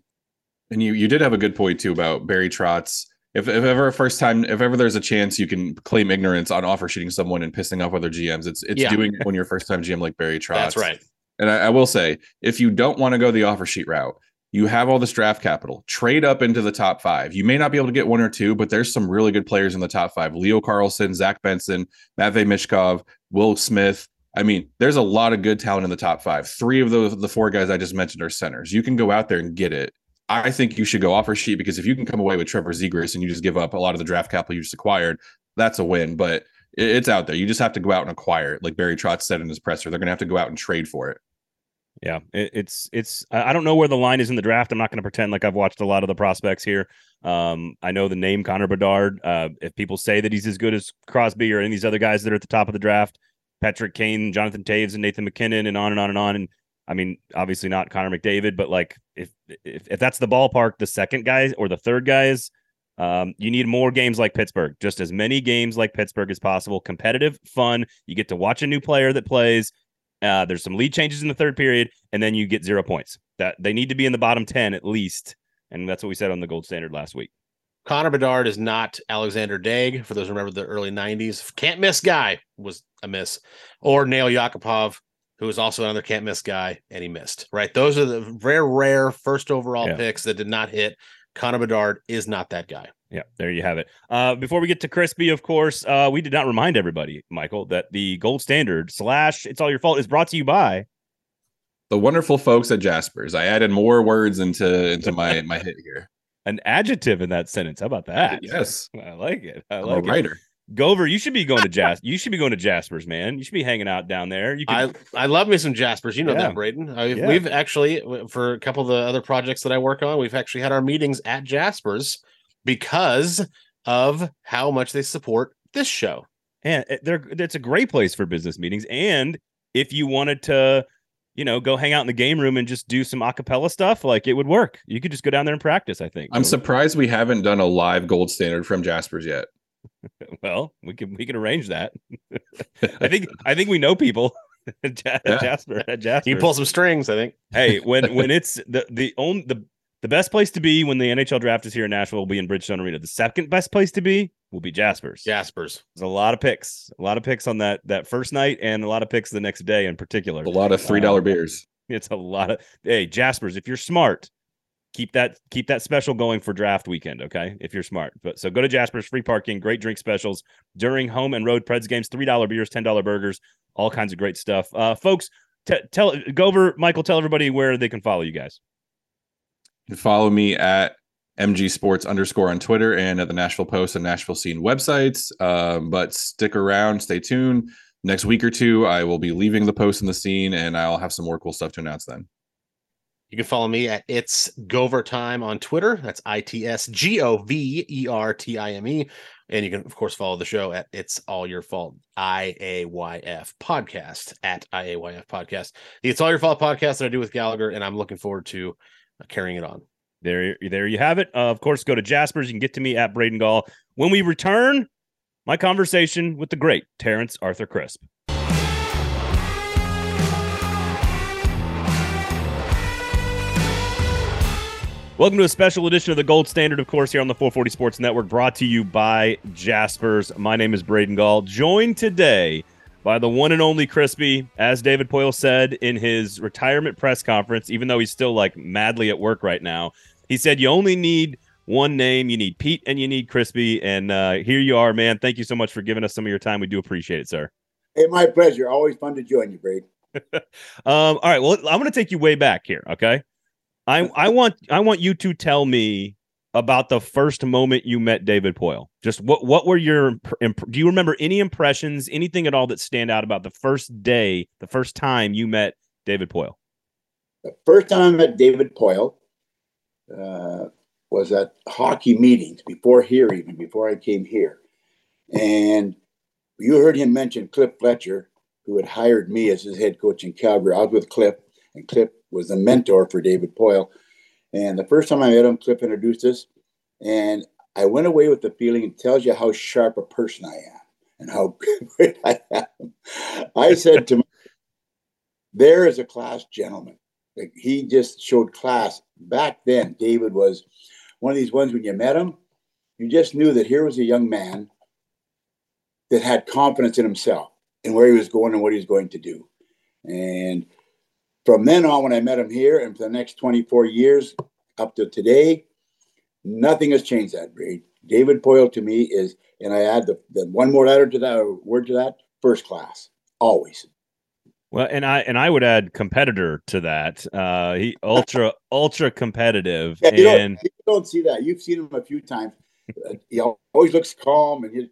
And you you did have a good point too about Barry Trotz. If, if ever a first time, if ever there's a chance you can claim ignorance on offer sheeting someone and pissing off other GMs, it's it's yeah. doing it when you're first time GM like Barry Trotz. That's right. And I, I will say, if you don't want to go the offer sheet route, you have all this draft capital. Trade up into the top five. You may not be able to get one or two, but there's some really good players in the top five. Leo Carlsson, Zach Benson, Matvey Michkov, Will Smith, I mean, there's a lot of good talent in the top five. Three of the the four guys I just mentioned are centers. You can go out there and get it. I think you should go offer sheet because if you can come away with Trevor Zegras and you just give up a lot of the draft capital you just acquired, that's a win. But it's out there. You just have to go out and acquire it, like Barry Trotz said in his presser. They're going to have to go out and trade for it. Yeah, it's it's. I don't know where the line is in the draft. I'm not going to pretend like I've watched a lot of the prospects here. Um, I know the name Connor Bedard. Uh, if people say that he's as good as Crosby or any of these other guys that are at the top of the draft, Patrick Kane, Jonathan Toews, and Nathan MacKinnon, and on and on and on. And I mean, obviously not Connor McDavid, but like if if, if that's the ballpark, the second guy or the third guys, um, you need more games like Pittsburgh, just as many games like Pittsburgh as possible. Competitive, fun. You get to watch a new player that plays. Uh, there's some lead changes in the third period, and then you get zero points. That they need to be in the bottom ten at least, and that's what we said on the gold standard last week. Connor Bedard is not Alexander Daigle. For those who remember the early 90s, can't miss guy was a miss. Or Nail Yakupov, who was also another can't miss guy, and he missed. Right. Those are the very rare first overall yeah. picks that did not hit. Connor Bedard is not that guy. Yeah, there you have it. Uh, before we get to Crispy, of course, uh, we did not remind everybody, Michael, that the gold standard slash it's all your fault is brought to you by the wonderful folks at Jaspers. I added more words into into my my hit here an adjective in that sentence. How about that? Yes, I like it. I I'm like a writer. It. Gover, you should be going to Jas. you should be going to Jaspers, man. You should be hanging out down there. You could... I I love me some Jaspers. You know yeah. that, Braden. I, yeah. We've actually for a couple of the other projects that I work on, we've actually had our meetings at Jaspers because of how much they support this show. And eh, they're it's a great place for business meetings. And if you wanted to you know, go hang out in the game room and just do some acapella stuff, like it would work. You could just go down there and practice. I think. I'm surprised we haven't done a live gold standard from Jaspers yet. well, we can we can arrange that. I think I think we know people. Jasper at Jasper. You pull some strings, I think. hey, when when it's the the only the the best place to be when the NHL draft is here in Nashville will be in Bridgestone Arena. The second best place to be will be Jasper's. Jasper's. There's a lot of picks, a lot of picks on that that first night, and a lot of picks the next day in particular. A lot of three dollar uh, beers. It's a lot of hey Jasper's. If you're smart, keep that keep that special going for draft weekend. Okay, if you're smart. But so go to Jasper's, free parking, great drink specials during home and road Preds games. Three dollar beers, ten dollar burgers, all kinds of great stuff. Uh, folks, t- tell go over Michael. Tell everybody where they can follow you guys. Follow me at MG Sports underscore on Twitter and at the Nashville Post and Nashville Scene websites. Um, but stick around, stay tuned. Next week or two, I will be leaving the Post and the Scene, and I'll have some more cool stuff to announce then. You can follow me at It's Gover Time on Twitter. That's I T S G O V E R T I M E. And you can, of course, follow the show at It's All Your Fault IAYF podcast at IAYF podcast. The It's All Your Fault podcast that I do with Gallagher, and I'm looking forward to carrying it on. There, there you have it. Uh, of course, go to Jasper's. You can get to me at Braden Gall. When we return, my conversation with the great Terrence Arthur Crisp. Welcome to a special edition of the Gold Standard, of course, here on the 440 Sports Network, brought to you by Jaspers. My name is Braden Gall, joined today by the one and only Crispy, as David Poile said in his retirement press conference, even though he's still like madly at work right now. He said, You only need one name. You need Pete and you need Crispy. And uh, here you are, man. Thank you so much for giving us some of your time. We do appreciate it, sir. Hey, my pleasure. Always fun to join you, Braden. um, all right. Well, I'm going to take you way back here. Okay. I I want I want you to tell me about the first moment you met David Poile? Just what what were your imp- do you remember any impressions, anything at all that stand out about the first day, the first time you met David Poile? The first time I met David Poile uh, was at hockey meetings before here, even before I came here, and you heard him mention Cliff Fletcher, who had hired me as his head coach in Calgary. I was with Cliff, and Cliff was a mentor for David Poile. And the first time I met him, Cliff introduced us, and I went away with the feeling it tells you how sharp a person I am and how good I am. I said to him, there is a class gentleman. Like he just showed class. Back then, David was one of these ones when you met him, you just knew that here was a young man that had confidence in himself and where he was going and what he was going to do. And from then on, when I met him here, and for the next 24 years up to today, nothing has changed that breed. David Poile to me is, and I add the, the one more letter to that, word to that, first class, always. Well, and I and I would add competitor to that. Uh, he ultra ultra competitive, yeah, you and don't, you don't see that. You've seen him a few times. Uh, he always looks calm, and he,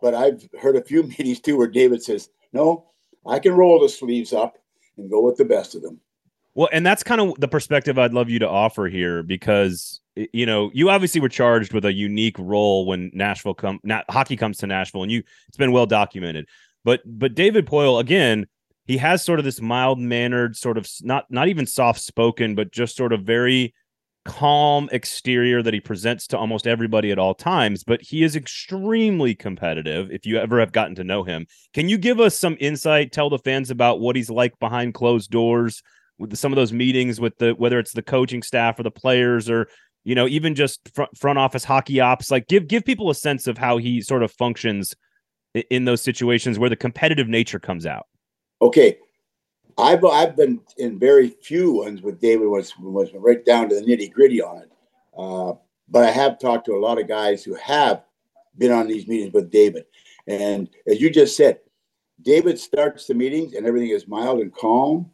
but I've heard a few meetings too where David says, "No, I can roll the sleeves up and go with the best of them. Well, and that's kind of the perspective I'd love you to offer here because you know you obviously were charged with a unique role when Nashville come not hockey comes to Nashville, and you it's been well documented. But but David Poile again, he has sort of this mild mannered, sort of not not even soft spoken, but just sort of very calm exterior that he presents to almost everybody at all times, but he is extremely competitive if you ever have gotten to know him. Can you give us some insight, tell the fans about what he's like behind closed doors with some of those meetings with the whether it's the coaching staff or the players or you know even just front, front office hockey ops like give give people a sense of how he sort of functions in those situations where the competitive nature comes out. Okay, I've I've been in very few ones with David was was right down to the nitty gritty on it. Uh, but I have talked to a lot of guys who have been on these meetings with David, and as you just said, David starts the meetings and everything is mild and calm,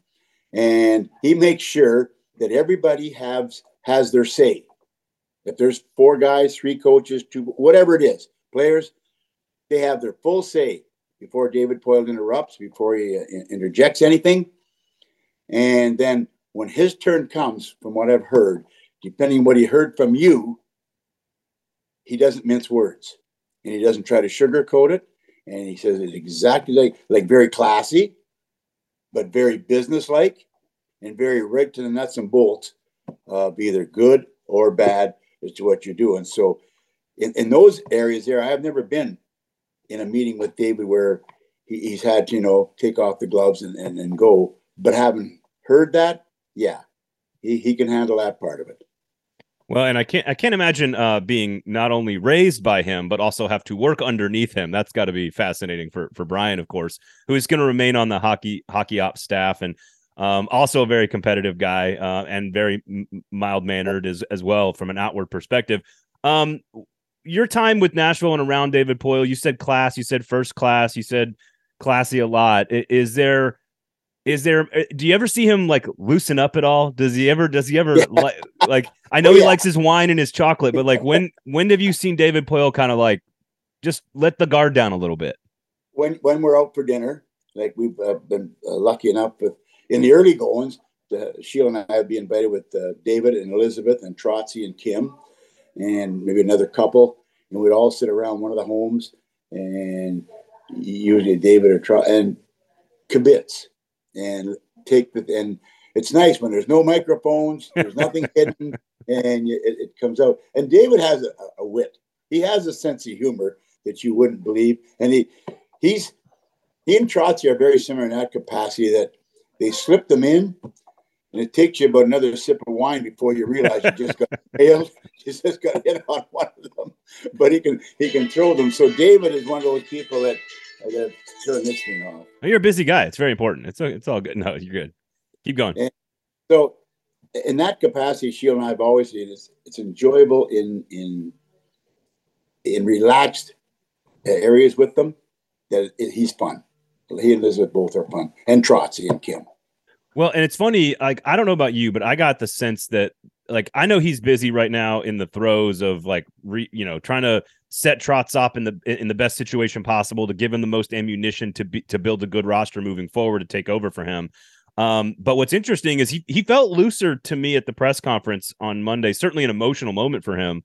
and he makes sure that everybody has has their say. If there's four guys, three coaches, two whatever it is, players, they have their full say before David Poile interrupts, before he uh, interjects anything. And then when his turn comes, from what I've heard, depending what he heard from you, he doesn't mince words and he doesn't try to sugarcoat it. And he says it exactly like like very classy, but very businesslike and very right to the nuts and bolts of either good or bad as to what you're doing. So in, in those areas there, I have never been in a meeting with David where he, he's had to, you know, take off the gloves and, and, and go. But having heard that, yeah, he, he can handle that part of it. Well, and I can't I can't imagine uh, being not only raised by him but also have to work underneath him. That's got to be fascinating for for Brian, of course, who is going to remain on the hockey hockey ops staff and um, also a very competitive guy uh, and very mild mannered as as well from an outward perspective. Um, your time with Nashville and around David Poile, you said class, you said first class, you said classy a lot. Is there is there uh, do you ever see him like loosen up at all? Does he ever does he ever yeah. like like I know oh, he likes his wine and his chocolate, but like when when have you seen David Poile kind of like just let the guard down a little bit? When when we're out for dinner, like we've uh, been uh, lucky enough with in the early goings, uh, Sheila and I would be invited with uh, David and Elizabeth and Trotzy and Kim, and maybe another couple, and we'd all sit around one of the homes, and usually David or Trot and kibitz, and take the and it's nice when there's no microphones, there's nothing hidden, and it, it, comes out. And David has a, a wit. He has a sense of humor that you wouldn't believe, and he he's he and Trotzy are very similar in that capacity that they slip them in, and it takes you about another sip of wine before you realize you just got nailed. You just got hit on one of them, but he can he can throw them. So David is one of those people that to turn this thing off. Oh, you're a busy guy. It's very important. It's it's all good. No, you're good. Keep going. And so, in that capacity, Sheila and I have always said it's it's enjoyable in in in relaxed areas with them. That it, he's fun he and Elizabeth both are fun, and Trotzy and Kim. Well, and it's funny. Like I don't know about you, but I got the sense that like I know he's busy right now in the throes of like re, you know trying to set Trotz up in the in the best situation possible to give him the most ammunition to be to build a good roster moving forward to take over for him. Um, but what's interesting is he he felt looser to me at the press conference on Monday. Certainly an emotional moment for him,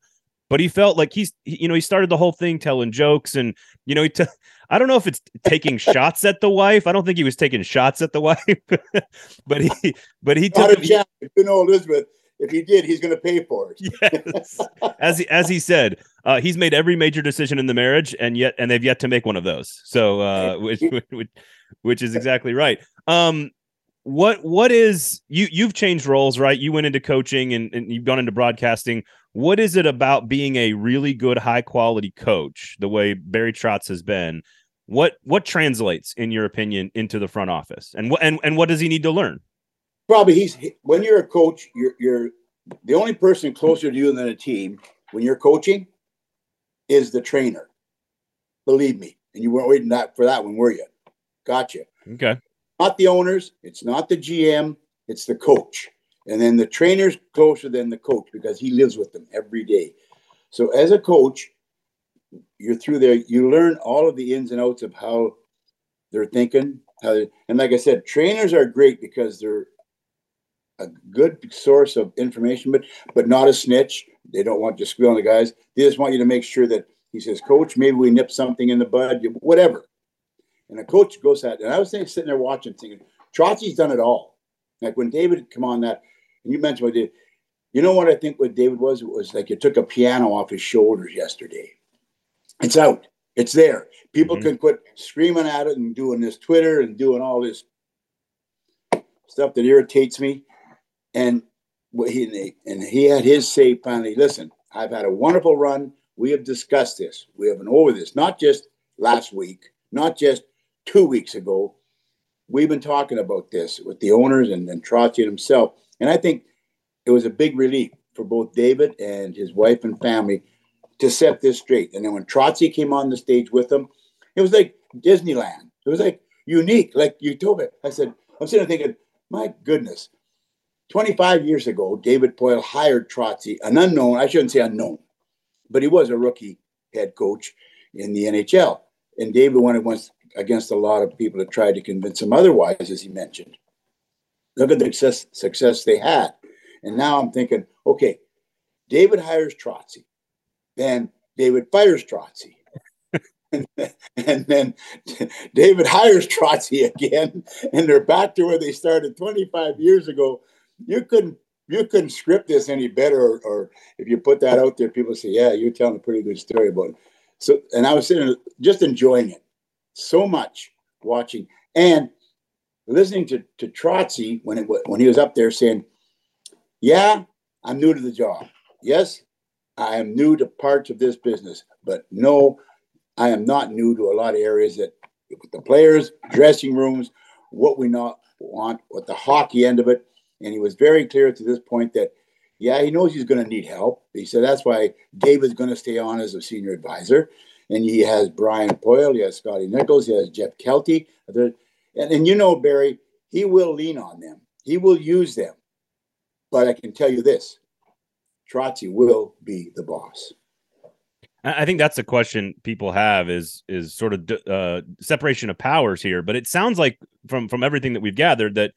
but he felt like he's you know he started the whole thing telling jokes and you know he t- I don't know if it's taking shots at the wife. I don't think he was taking shots at the wife, but he but he took a chance. You know, Elizabeth, if he did, he's going to pay for it. yes, as he, as he said, uh, he's made every major decision in the marriage, and yet and they've yet to make one of those. So, uh, which, which which is exactly right. Um, what what is you you've changed roles, right? You went into coaching and, and you've gone into broadcasting. What is it about being a really good, high quality coach, the way Barry Trotz has been? What what translates, in your opinion, into the front office, and what and, and what does he need to learn? Probably he's when you're a coach, you're you're the only person closer to you than a team when you're coaching is the trainer. Believe me, and you weren't waiting that for that one, were you? Gotcha. Okay. Not the owners. It's not the GM. It's the coach, and then the trainer's closer than the coach because he lives with them every day. So as a coach, you're through there, you learn all of the ins and outs of how they're thinking. How they, and like I said, trainers are great because they're a good source of information, but but not a snitch. They don't want to squeal on the guys. They just want you to make sure that he says, Coach, maybe we nip something in the bud, whatever. And a coach goes at, and I was thinking, sitting there watching, thinking, Trotzy's done it all. Like when David come on that, and you mentioned what David, you know what I think what David was? It was like you took a piano off his shoulders yesterday. It's out. It's there. People mm-hmm. can quit screaming at it and doing this Twitter and doing all this stuff that irritates me. And he and he had his say finally. Listen, I've had a wonderful run. We have discussed this. We have been over this, not just last week, not just two weeks ago. We've been talking about this with the owners and, and Trotzy himself. And I think it was a big relief for both David and his wife and family to set this straight. And then when Trotzy came on the stage with them, it was like Disneyland. It was like unique, like you told me. I said, I'm sitting there thinking, my goodness, 25 years ago, David Poile hired Trotzy, an unknown, I shouldn't say unknown, but he was a rookie head coach in the NHL. And David went once against a lot of people that tried to convince him otherwise, as he mentioned. Look at the success, success they had. And now I'm thinking, okay, David hires Trotzy. Then David fires Trotzy. and then David hires Trotzy again, and they're back to where they started 25 years ago. You couldn't you couldn't script this any better, or, or if you put that out there, people say, "Yeah, you're telling a pretty good story about it." So, and I was sitting just enjoying it so much, watching and listening to to Trotzy when it when he was up there saying, "Yeah, I'm new to the job. Yes, I am new to parts of this business, but no, I am not new to a lot of areas that the players, dressing rooms, what we not want, what the hockey end of it. And he was very clear to this point that, yeah, he knows he's going to need help. He said that's why David's going to stay on as a senior advisor. And he has Brian Poile, he has Scotty Nichols, he has Jeff Kealty. And, and you know, Barry, he will lean on them, he will use them. But I can tell you this Trotzy will be the boss. I think that's the question people have is is sort of uh, separation of powers here. But it sounds like from from everything that we've gathered that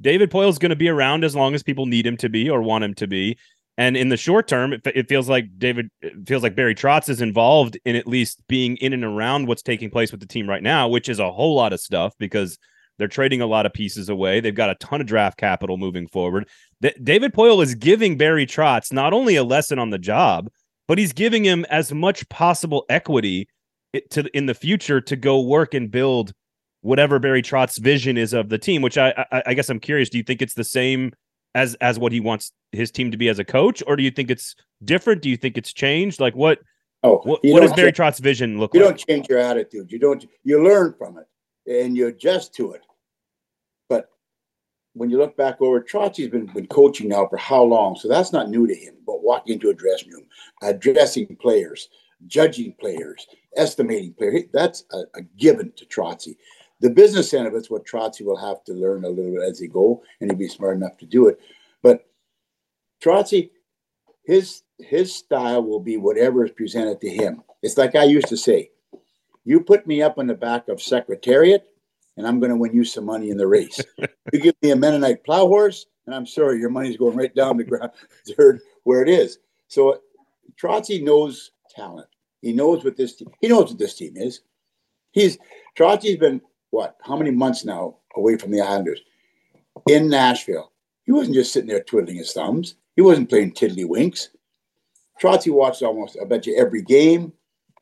David Poile Poile's going to be around as long as people need him to be or want him to be. And in the short term, it, it feels like David feels like Barry Trotz is involved in at least being in and around what's taking place with the team right now, which is a whole lot of stuff because they're trading a lot of pieces away. They've got a ton of draft capital moving forward. Th- David Poile is giving Barry Trotz not only a lesson on the job, but he's giving him as much possible equity to in the future to go work and build whatever Barry Trotz's vision is of the team. Which I, I, I guess I'm curious. Do you think it's the same as as what he wants his team to be as a coach, or do you think it's different? Do you think it's changed? Like what? Oh, what, what does Barry Trotz's vision look you like? You don't change your attitude. You don't. You learn from it and you adjust to it. But when you look back over, Trotzy's been, been coaching now for how long? So that's not new to him. But walking into a dressing room, addressing players, judging players, estimating players, that's a, a given to Trotzy. The business end of it's what Trotzy will have to learn a little bit as they go, and he'll be smart enough to do it. But Trotzy, his his style will be whatever is presented to him. It's like I used to say, you put me up on the back of Secretariat, and I'm going to win you some money in the race. you give me a Mennonite plow horse, and I'm sorry, your money's going right down the ground where it is. So Trotzy knows talent. He knows what this team, he knows what this team is. He's Trotzy's been what, how many months now away from the Islanders in Nashville? He wasn't just sitting there twiddling his thumbs. He wasn't playing tiddlywinks. Trotzy watched almost, I bet you, every game.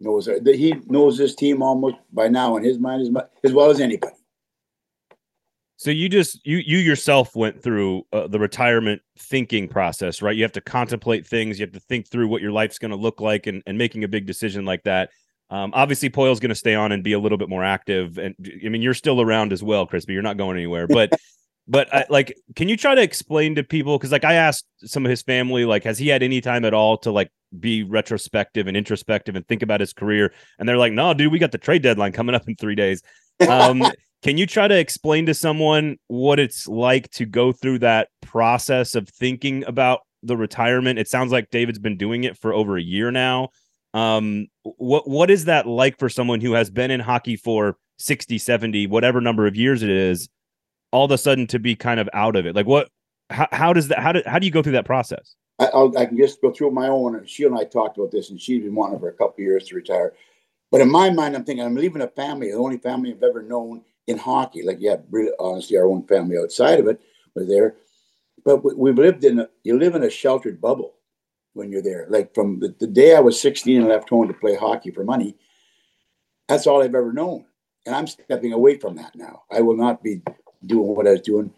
Knows that he knows this team almost by now in his mind as much as well as anybody. So you just you you yourself went through uh, the retirement thinking process, right? You have to contemplate things. You have to think through what your life's going to look like, and, and making a big decision like that. Um, obviously, Poile's going to stay on and be a little bit more active. And I mean, you're still around as well, Crispy. You're not going anywhere. But, but I, like, can you try to explain to people? Because like I asked some of his family, like, has he had any time at all to like be retrospective and introspective and think about his career? And they're like, no, dude, we got the trade deadline coming up in three days. Um, can you try to explain to someone what it's like to go through that process of thinking about the retirement? It sounds like David's been doing it for over a year now. Um, what what is that like for someone who has been in hockey for 60, 70, whatever number of years it is, all of a sudden to be kind of out of it? Like what how, how does that how do how do you go through that process? I, I'll, I can just go through my own. She and I talked about this, and she's been wanting for a couple years to retire. But in my mind, I'm thinking I'm leaving a family, the only family I've ever known in hockey. Like, yeah, really, honestly, our own family outside of it was there. But we, we've lived in a, you live in a sheltered bubble when you're there. Like from the, the day I was 16 and left home to play hockey for money, that's all I've ever known. And I'm stepping away from that now. I will not be doing what I was doing.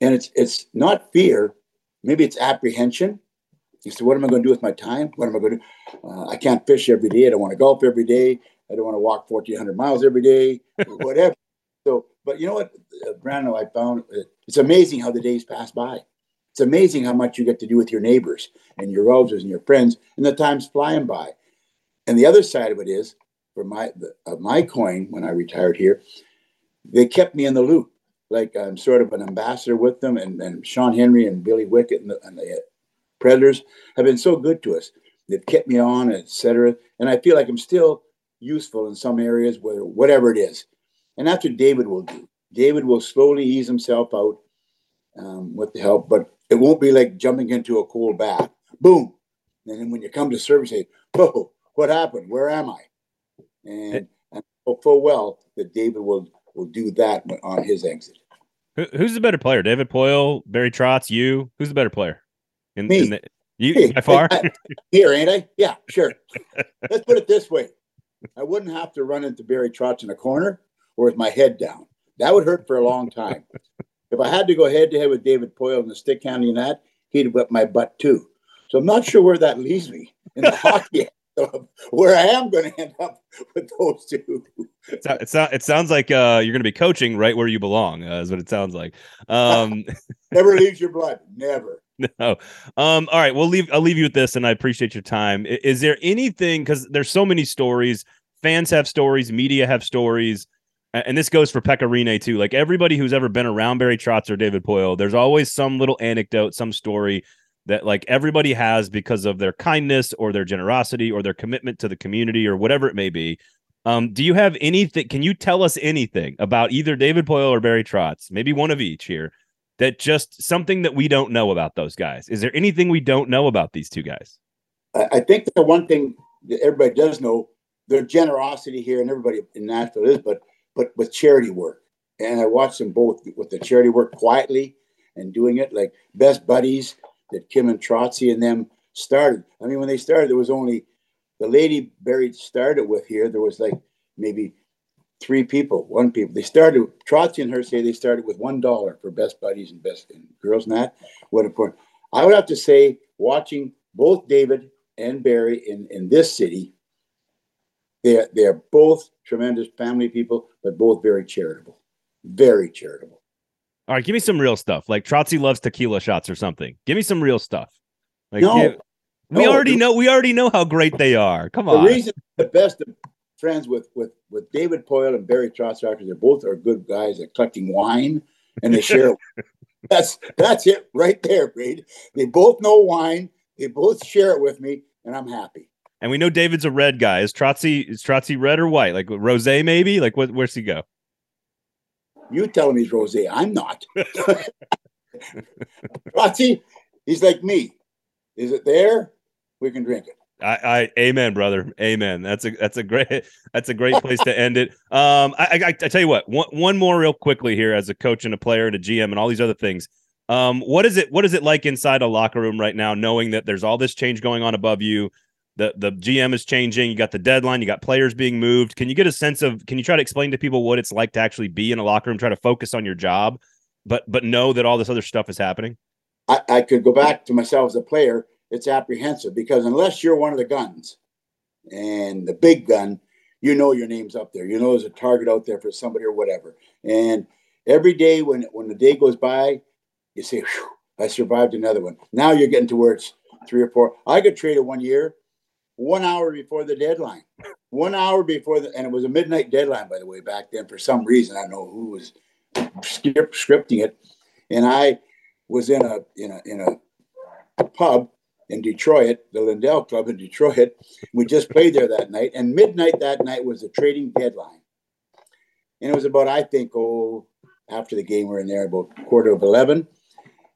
And it's it's not fear, maybe it's apprehension. You say, what am I going to do with my time? What am I going to do? Uh, I can't fish every day. I don't want to golf every day. I don't want to walk 1,400 miles every day, whatever. So, but you know what, uh, Brandon, I found uh, it's amazing how the days pass by. It's amazing how much you get to do with your neighbors and your relatives and your friends, and the time's flying by. And the other side of it is, for my uh, my coin, when I retired here, they kept me in the loop, like I'm sort of an ambassador with them. And, and Sean Henry and Billy Wickett and the, and the Predators have been so good to us. They've kept me on, etc. And I feel like I'm still useful in some areas, where whatever it is. And that's what David will do. David will slowly ease himself out um, with the help, but it won't be like jumping into a cold bath. Boom. And then when you come to service, say, whoa, what happened? Where am I? And, and full well that David will will do that on his exit. Who's the better player, David Poile, Barry Trotz, you? Who's the better player? In, Me. In the, you hey, by far? I, here, ain't I? Yeah, sure. Let's put it this way. I wouldn't have to run into Barry Trotz in a corner or with my head down. That would hurt for a long time. If I had to go head to head with David Poile in the stick handling that, he'd whip my butt too. So I'm not sure where that leaves me in the hockey where I am going to end up with those two. it, it, it sounds like uh, you're going to be coaching right where you belong, uh, is what it sounds like. Um, Never leaves your blood. Never. No. Um, all right. We'll leave. I'll leave you with this, and I appreciate your time. Is, is there anything? Because there's so many stories. Fans have stories. Media have stories and this goes for Pekka Rinne too. Like everybody who's ever been around Barry Trotz or David Poile, there's always some little anecdote, some story that like everybody has because of their kindness or their generosity or their commitment to the community or whatever it may be. Um, do you have anything? Can you tell us anything about either David Poile or Barry Trotz? Maybe one of each here that just something that we don't know about those guys? Is there anything we don't know about these two guys? I think the one thing that everybody does know their generosity here, and everybody in Nashville is, but but with charity work. And I watched them both with the charity work quietly and doing it like best buddies that Kim and Trotzy and them started. I mean, when they started, there was only the lady Barry started with here. There was like maybe three people, one people. They started Trotzy and her say they started with one dollar for best buddies and best and girls that. What important. I would have to say, watching both David and Barry in, in this city, they're they're both tremendous family people, but both very charitable. Very charitable. All right, give me some real stuff. Like Trotzy loves tequila shots or something. Give me some real stuff. Like No. give- we No, already the- know we already know how great they are. Come on. The on. reason the best of friends with with with David Poile and Barry Trotz after they both are good guys at collecting wine and they share. that's that's it right there, Brady. They both know wine. They both share it with me, and I'm happy. and we know David's a red guy. Is Trotzy is Trotzy red or white? Like rose maybe? Like what where's he go? You tell him he's rosé. I'm not. Trotzy, he's like me. Is it there? We can drink it. I, I amen, brother. Amen. That's a that's a great that's a great place to end it. Um, I, I, I tell you what, one one more real quickly here as a coach and a player and a GM and all these other things. Um, what is it? What is it like inside a locker room right now, knowing that there's all this change going on above you? The the GM is changing. You got the deadline. You got players being moved. Can you get a sense of? Can you try to explain to people what it's like to actually be in a locker room, try to focus on your job, but but know that all this other stuff is happening? I, I could go back to myself as a player. It's apprehensive because unless you're one of the guns and the big gun, you know your name's up there. You know there's a target out there for somebody or whatever. And every day when when the day goes by, you say, "I survived another one." Now you're getting to where it's three or four. I got traded one year, one hour before the deadline. One hour before the, and it was a midnight deadline, by the way, back then. For some reason, I don't know who was scripting it, and I was in a in a in a pub in Detroit, the Lindell Club in Detroit. We just played there that night, and midnight that night was the trading deadline. And it was about, I think, oh, after the game, we were in there about quarter of eleven,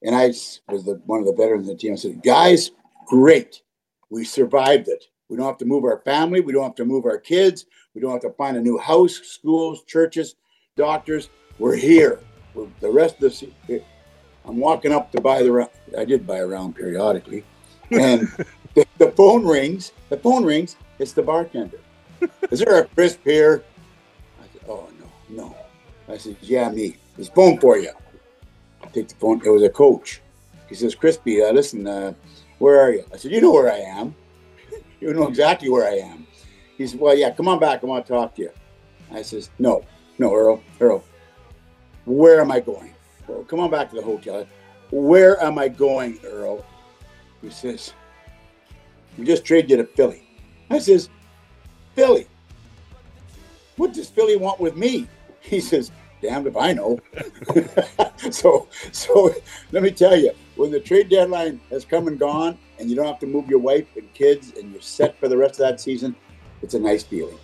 and I was the one of the veterans of the team. I said, "Guys, great, we survived it. We don't have to move our family. We don't have to move our kids. We don't have to find a new house, schools, churches, doctors. We're here. We're, the rest of the I'm walking up to buy the round. I did buy a round periodically. And the, the phone rings. The phone rings. It's the bartender. Is there a crisp here? I said, Oh, no, no. I said, Yeah, me. A phone for you. I take the phone. It was a coach. He says, Crispy, uh, listen, uh, where are you? I said, You know where I am. you know exactly where I am. He said, Well, yeah, come on back. I want to talk to you. I says, No, no, Earl, Earl, where am I going? Well, come on back to the hotel. Where am I going, Earl? He says, We just traded you to Philly. I says, Philly? What does Philly want with me? He says, Damned if I know. so, so let me tell you, when the trade deadline has come and gone, and you don't have to move your wife and kids, and you're set for the rest of that season, it's a nice feeling.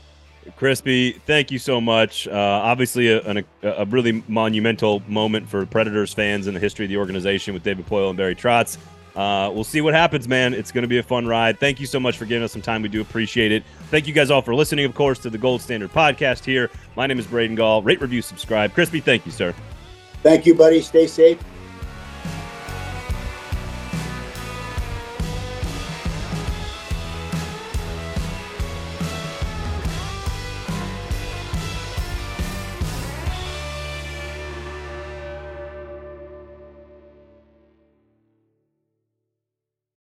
Crispy, thank you so much. Uh, obviously, a, a, a really monumental moment for Predators fans in the history of the organization with David Poile and Barry Trotz. Uh, we'll see what happens, man. It's going to be a fun ride. Thank you so much for giving us some time. We do appreciate it. Thank you guys all for listening, of course, to the Gold Standard podcast here. My name is Braden Gall. Rate, review, subscribe. Crispy, thank you, sir. Thank you, buddy. Stay safe.